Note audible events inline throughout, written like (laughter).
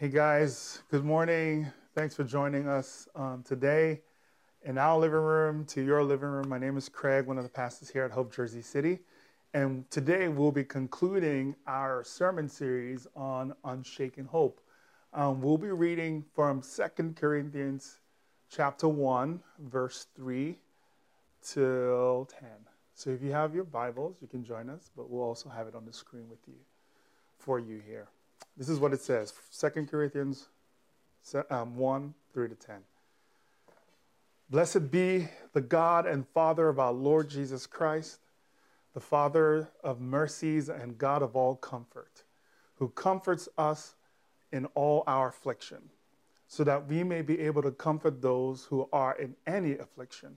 Hey guys, good morning. Thanks for joining us um, today in our living room to your living room. My name is Craig, one of the pastors here at Hope Jersey City. And today we'll be concluding our sermon series on unshaken hope. Um, we'll be reading from 2 Corinthians chapter 1, verse 3 till 10. So if you have your Bibles, you can join us, but we'll also have it on the screen with you for you here. This is what it says 2 Corinthians um, 1 3 to 10. Blessed be the God and Father of our Lord Jesus Christ, the Father of mercies and God of all comfort, who comforts us in all our affliction, so that we may be able to comfort those who are in any affliction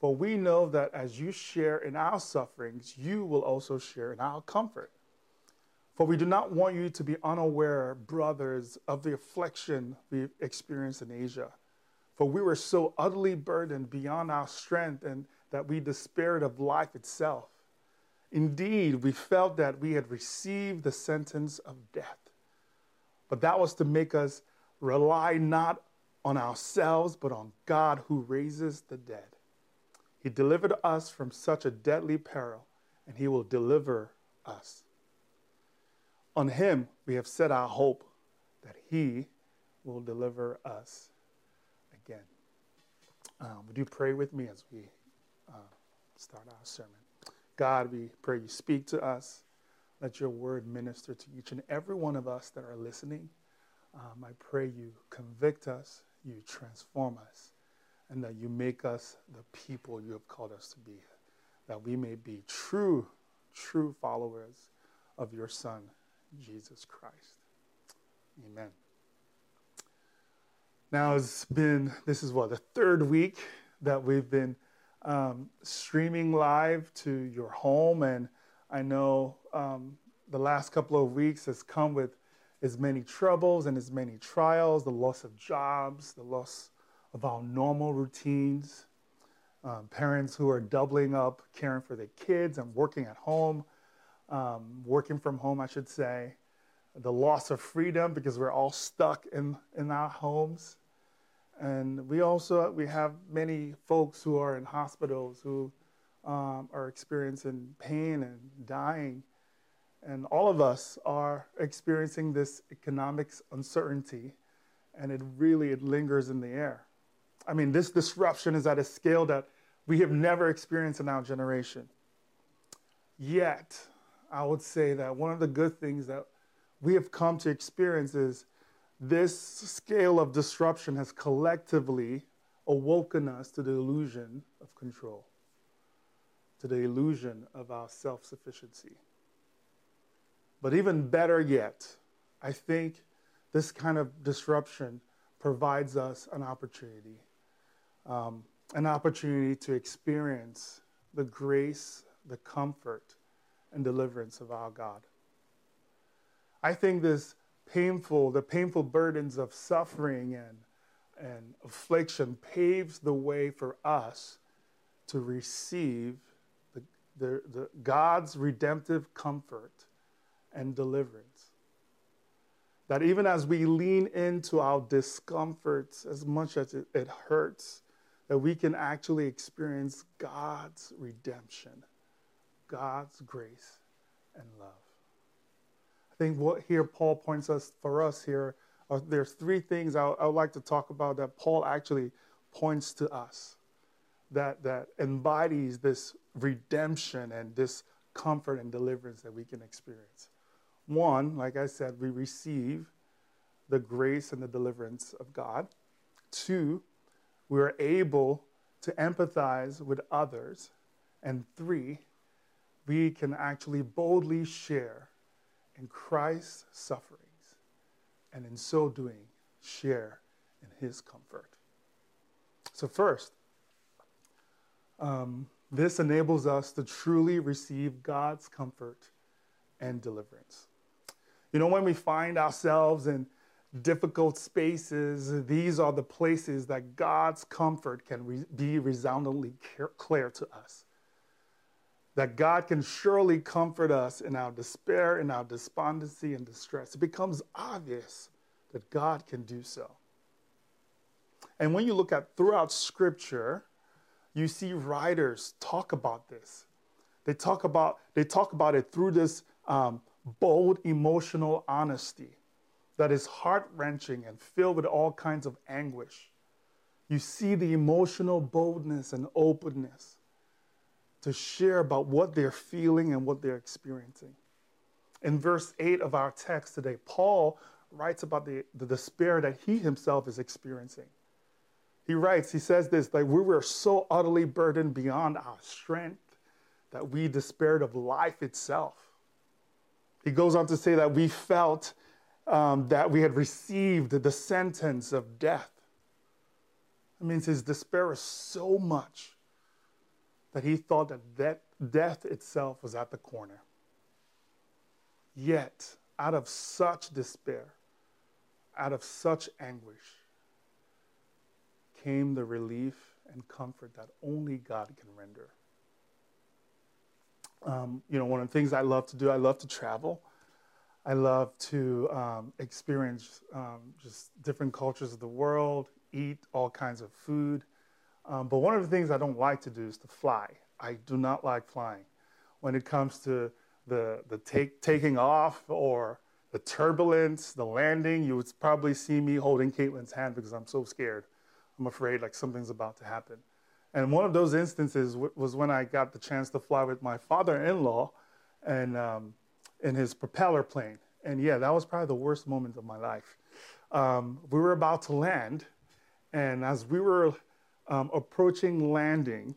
for we know that as you share in our sufferings, you will also share in our comfort. For we do not want you to be unaware, brothers, of the affliction we experienced in Asia. For we were so utterly burdened beyond our strength and that we despaired of life itself. Indeed, we felt that we had received the sentence of death. But that was to make us rely not on ourselves, but on God who raises the dead. He delivered us from such a deadly peril, and He will deliver us. On him we have set our hope that he will deliver us again. Um, would you pray with me as we uh, start our sermon? God, we pray you speak to us. Let your word minister to each and every one of us that are listening. Um, I pray you convict us, you transform us, and that you make us the people you have called us to be, that we may be true, true followers of your Son, Jesus Christ. Amen. Now it's been, this is what, the third week that we've been um, streaming live to your home. And I know um, the last couple of weeks has come with as many troubles and as many trials the loss of jobs, the loss our normal routines, um, parents who are doubling up caring for their kids and working at home um, working from home, I should say, the loss of freedom because we're all stuck in, in our homes. And we also we have many folks who are in hospitals who um, are experiencing pain and dying. And all of us are experiencing this economic uncertainty, and it really it lingers in the air. I mean, this disruption is at a scale that we have never experienced in our generation. Yet, I would say that one of the good things that we have come to experience is this scale of disruption has collectively awoken us to the illusion of control, to the illusion of our self sufficiency. But even better yet, I think this kind of disruption provides us an opportunity, um, an opportunity to experience the grace, the comfort, and deliverance of our God. I think this painful, the painful burdens of suffering and, and affliction paves the way for us to receive the, the, the God's redemptive comfort and deliverance. That even as we lean into our discomforts, as much as it, it hurts, that we can actually experience God's redemption God's grace and love. I think what here Paul points us for us here are there's three things I, I would like to talk about that Paul actually points to us that that embodies this redemption and this comfort and deliverance that we can experience. One, like I said, we receive the grace and the deliverance of God. Two, we are able to empathize with others. And three, we can actually boldly share in Christ's sufferings, and in so doing, share in his comfort. So, first, um, this enables us to truly receive God's comfort and deliverance. You know, when we find ourselves in difficult spaces, these are the places that God's comfort can re- be resoundingly clear to us. That God can surely comfort us in our despair, in our despondency and distress. It becomes obvious that God can do so. And when you look at throughout Scripture, you see writers talk about this. They talk about, they talk about it through this um, bold emotional honesty that is heart wrenching and filled with all kinds of anguish. You see the emotional boldness and openness to share about what they're feeling and what they're experiencing. In verse 8 of our text today, Paul writes about the, the despair that he himself is experiencing. He writes, he says this, like we were so utterly burdened beyond our strength that we despaired of life itself. He goes on to say that we felt um, that we had received the sentence of death. That means his despair was so much that he thought that, that death itself was at the corner. Yet, out of such despair, out of such anguish, came the relief and comfort that only God can render. Um, you know, one of the things I love to do, I love to travel. I love to um, experience um, just different cultures of the world, eat all kinds of food. Um, but one of the things I don't like to do is to fly. I do not like flying. When it comes to the, the take, taking off or the turbulence, the landing, you would probably see me holding Caitlin's hand because I'm so scared. I'm afraid like something's about to happen. And one of those instances was when I got the chance to fly with my father-in-law, and um, in his propeller plane. And yeah, that was probably the worst moment of my life. Um, we were about to land, and as we were um, approaching landing,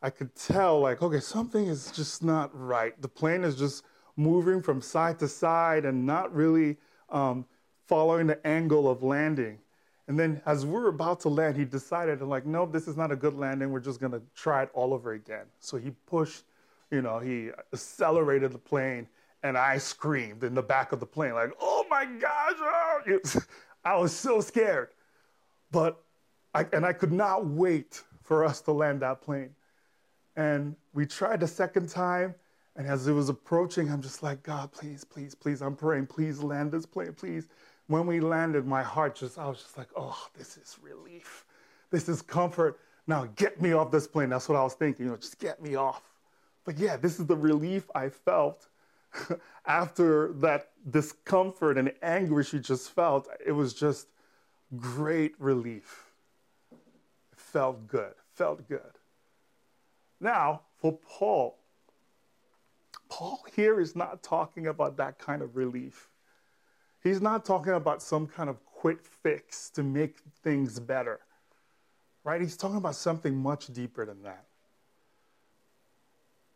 I could tell like, okay, something is just not right. The plane is just moving from side to side and not really um, following the angle of landing. And then as we were about to land, he decided, like, nope, this is not a good landing. We're just to try it all over again. So he pushed, you know, he accelerated the plane, and I screamed in the back of the plane, like, oh my gosh. Oh. (laughs) I was so scared. But, I, and I could not wait for us to land that plane. And we tried the second time, and as it was approaching, I'm just like, God, please, please, please, I'm praying, please land this plane, please when we landed, my heart just, I was just like, oh, this is relief. This is comfort. Now get me off this plane. That's what I was thinking, you know, just get me off. But yeah, this is the relief I felt (laughs) after that discomfort and anguish you just felt. It was just great relief. It felt good, felt good. Now, for Paul, Paul here is not talking about that kind of relief. He's not talking about some kind of quick fix to make things better, right? He's talking about something much deeper than that.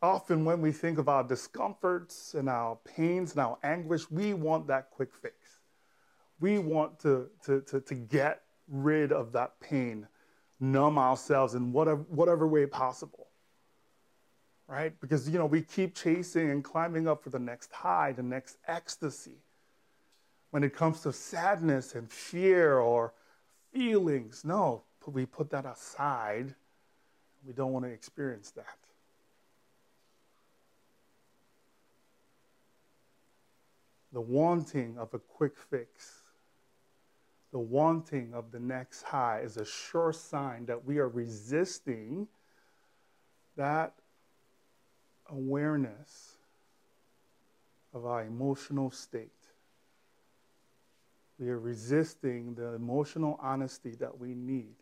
Often, when we think of our discomforts and our pains and our anguish, we want that quick fix. We want to, to, to, to get rid of that pain, numb ourselves in whatever, whatever way possible right? Because you know we keep chasing and climbing up for the next high, the next ecstasy when it comes to sadness and fear or feelings. No, we put that aside. We don't want to experience that. The wanting of a quick fix, the wanting of the next high is a sure sign that we are resisting that awareness of our emotional state. We are resisting the emotional honesty that we need.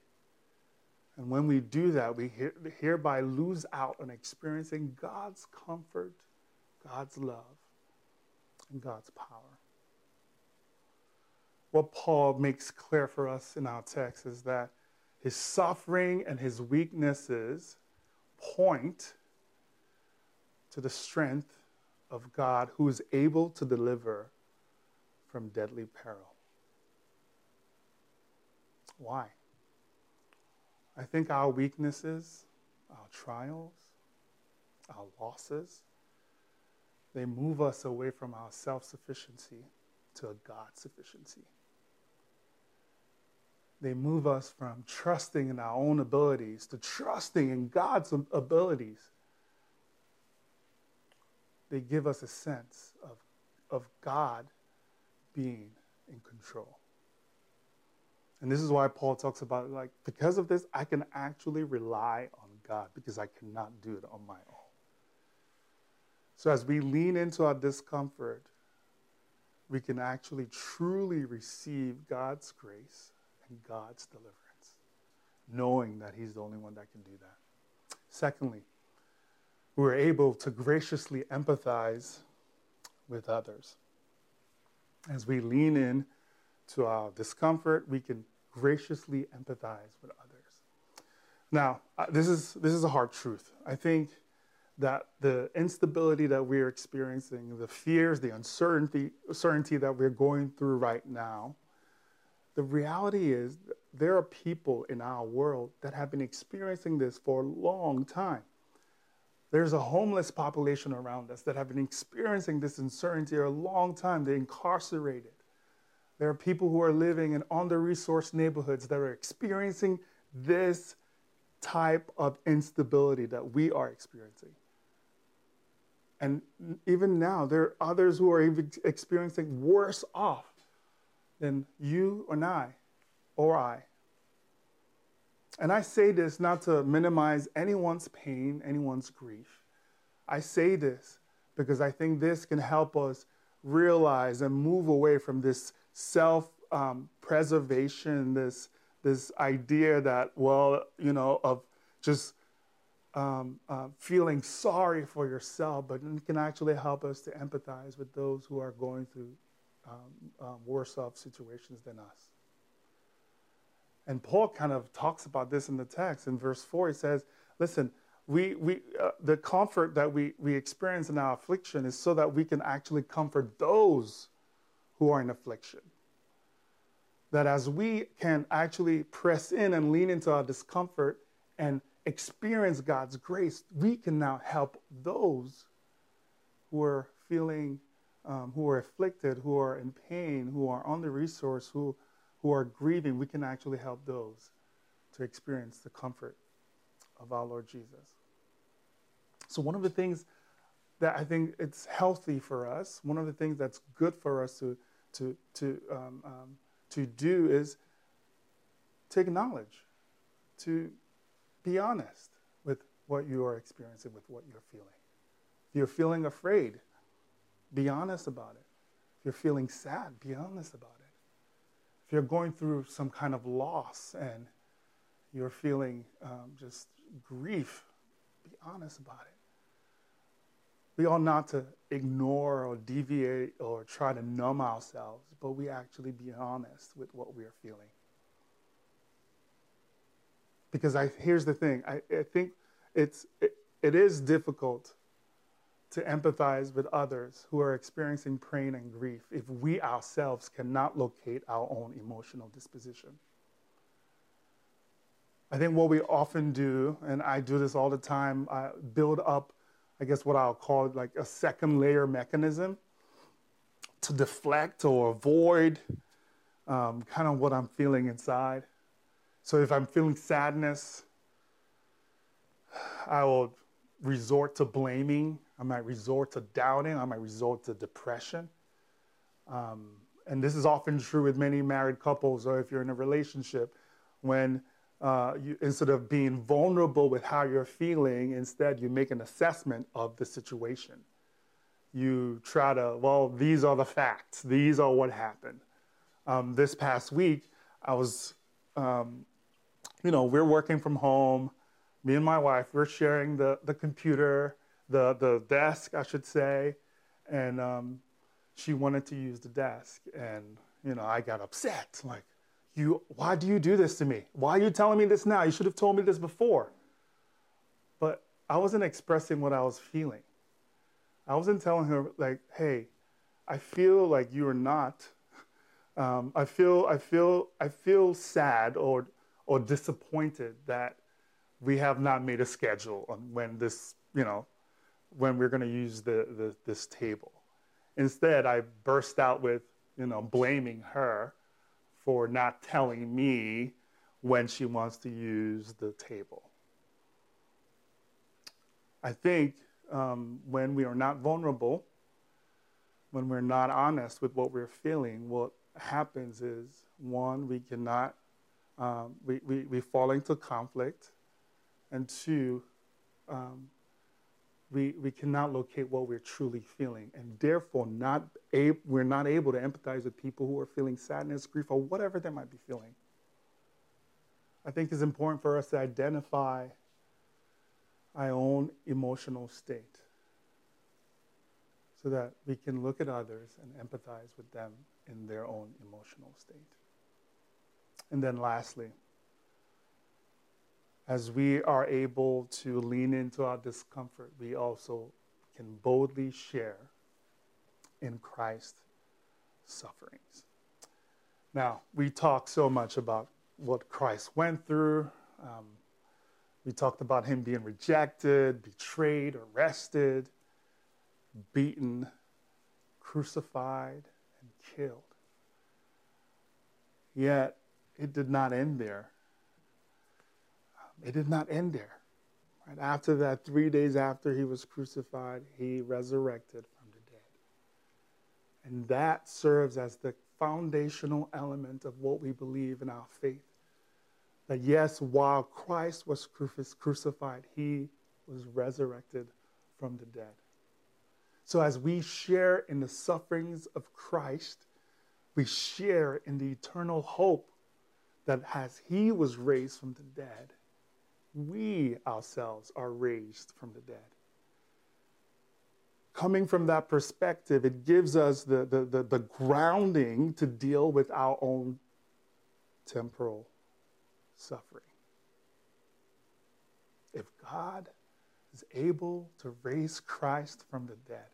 And when we do that, we hereby lose out on experiencing God's comfort, God's love, and God's power. What Paul makes clear for us in our text is that his suffering and his weaknesses point to the strength of God who is able to deliver from deadly peril. Why? I think our weaknesses, our trials, our losses, they move us away from our self sufficiency to a God sufficiency. They move us from trusting in our own abilities to trusting in God's abilities. They give us a sense of, of God being in control. And this is why Paul talks about like, because of this, I can actually rely on God because I cannot do it on my own. So as we lean into our discomfort, we can actually truly receive God's grace and God's deliverance, knowing that He's the only one that can do that. Secondly, we're able to graciously empathize with others. As we lean in to our discomfort, we can graciously empathize with others. Now, uh, this is, this is a hard truth. I think that the instability that we're experiencing, the fears, the uncertainty, uncertainty that we're going through right now, the reality is there are people in our world that have been experiencing this for a long time. There's a homeless population around us that have been experiencing this uncertainty for a long time. They're incarcerated. There are people who are living in under resourced neighborhoods that are experiencing this type of instability that we are experiencing. And even now, there are others who are experiencing worse off than you and I or I. And I say this not to minimize anyone's pain, anyone's grief. I say this because I think this can help us realize and move away from this self um, preservation, this, this idea that, well, you know, of just um, uh, feeling sorry for yourself, but it can actually help us to empathize with those who are going through um, um, worse off situations than us. And Paul kind of talks about this in the text. In verse 4, he says, Listen, we, we, uh, the comfort that we, we experience in our affliction is so that we can actually comfort those who are in affliction. That as we can actually press in and lean into our discomfort and experience God's grace, we can now help those who are feeling um, who are afflicted, who are in pain, who are under resourced, who, who are grieving, we can actually help those to experience the comfort of our Lord Jesus. So, one of the things that I think it's healthy for us, one of the things that's good for us to, to, to, um, um, to do is to acknowledge, to be honest with what you are experiencing, with what you're feeling. If you're feeling afraid, be honest about it. If you're feeling sad, be honest about it. If you're going through some kind of loss and you're feeling um, just grief, be honest about it. We ought not to ignore or deviate or try to numb ourselves, but we actually be honest with what we are feeling. Because I, here's the thing I, I think it's, it, it is difficult to empathize with others who are experiencing pain and grief if we ourselves cannot locate our own emotional disposition. I think what we often do, and I do this all the time, I build up, I guess what I'll call like a second layer mechanism to deflect or avoid um, kind of what I'm feeling inside. So if I'm feeling sadness, I will resort to blaming I might resort to doubting. I might resort to depression. Um, and this is often true with many married couples, or if you're in a relationship, when uh, you, instead of being vulnerable with how you're feeling, instead you make an assessment of the situation. You try to, well, these are the facts, these are what happened. Um, this past week, I was, um, you know, we're working from home. Me and my wife, we're sharing the, the computer the, the desk, I should say, and um, she wanted to use the desk. And, you know, I got upset. Like, you, why do you do this to me? Why are you telling me this now? You should have told me this before. But I wasn't expressing what I was feeling. I wasn't telling her like, hey, I feel like you are not. Um, I feel I feel I feel sad or or disappointed that we have not made a schedule on when this you know when we're going to use the, the this table. Instead, I burst out with you know blaming her for not telling me when she wants to use the table. I think um, when we are not vulnerable, when we're not honest with what we're feeling, what happens is one, we cannot, um, we, we, we fall into conflict, and two, um, we, we cannot locate what we're truly feeling, and therefore not ab- we're not able to empathize with people who are feeling sadness, grief, or whatever they might be feeling. I think it's important for us to identify our own emotional state so that we can look at others and empathize with them in their own emotional state. And then, lastly, as we are able to lean into our discomfort, we also can boldly share in Christ's sufferings. Now, we talk so much about what Christ went through. Um, we talked about him being rejected, betrayed, arrested, beaten, crucified, and killed. Yet, it did not end there. It did not end there. Right after that, three days after he was crucified, he resurrected from the dead. And that serves as the foundational element of what we believe in our faith that yes, while Christ was crucified, he was resurrected from the dead. So as we share in the sufferings of Christ, we share in the eternal hope that as he was raised from the dead, we ourselves are raised from the dead. Coming from that perspective, it gives us the, the, the, the grounding to deal with our own temporal suffering. If God is able to raise Christ from the dead,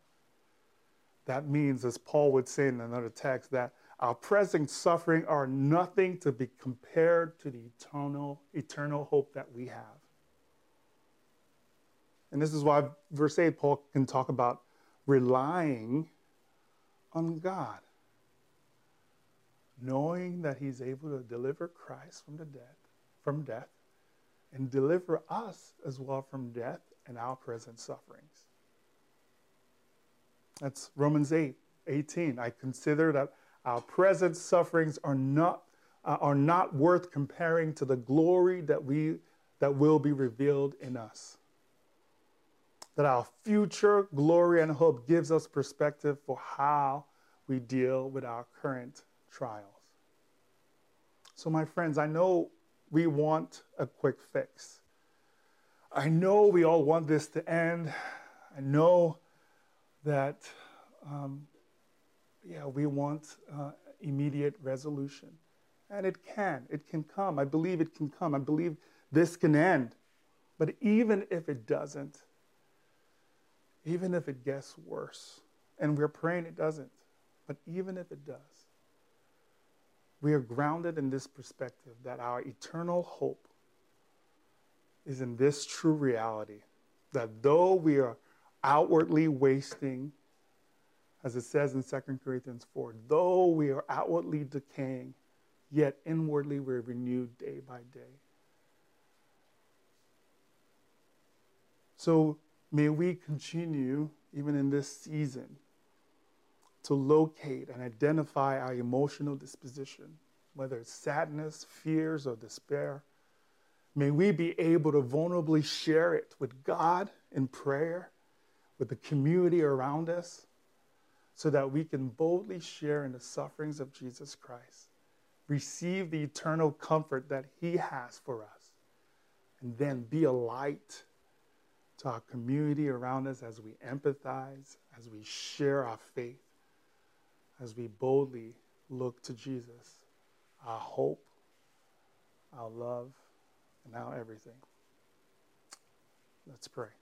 that means, as Paul would say in another text, that our present suffering are nothing to be compared to the eternal, eternal hope that we have. And this is why verse 8, Paul can talk about relying on God, knowing that he's able to deliver Christ from the dead from death and deliver us as well from death and our present sufferings. That's Romans 8, 18. I consider that our present sufferings are not, uh, are not worth comparing to the glory that, we, that will be revealed in us. That our future glory and hope gives us perspective for how we deal with our current trials. So, my friends, I know we want a quick fix. I know we all want this to end. I know that, um, yeah, we want uh, immediate resolution. And it can. It can come. I believe it can come. I believe this can end. But even if it doesn't, even if it gets worse, and we're praying it doesn't, but even if it does, we are grounded in this perspective that our eternal hope is in this true reality that though we are outwardly wasting, as it says in 2 Corinthians 4, though we are outwardly decaying, yet inwardly we're renewed day by day. So may we continue, even in this season, to locate and identify our emotional disposition, whether it's sadness, fears, or despair. May we be able to vulnerably share it with God in prayer, with the community around us, so that we can boldly share in the sufferings of Jesus Christ, receive the eternal comfort that He has for us, and then be a light to our community around us as we empathize, as we share our faith as we boldly look to Jesus, our hope, our love, and our everything. Let's pray.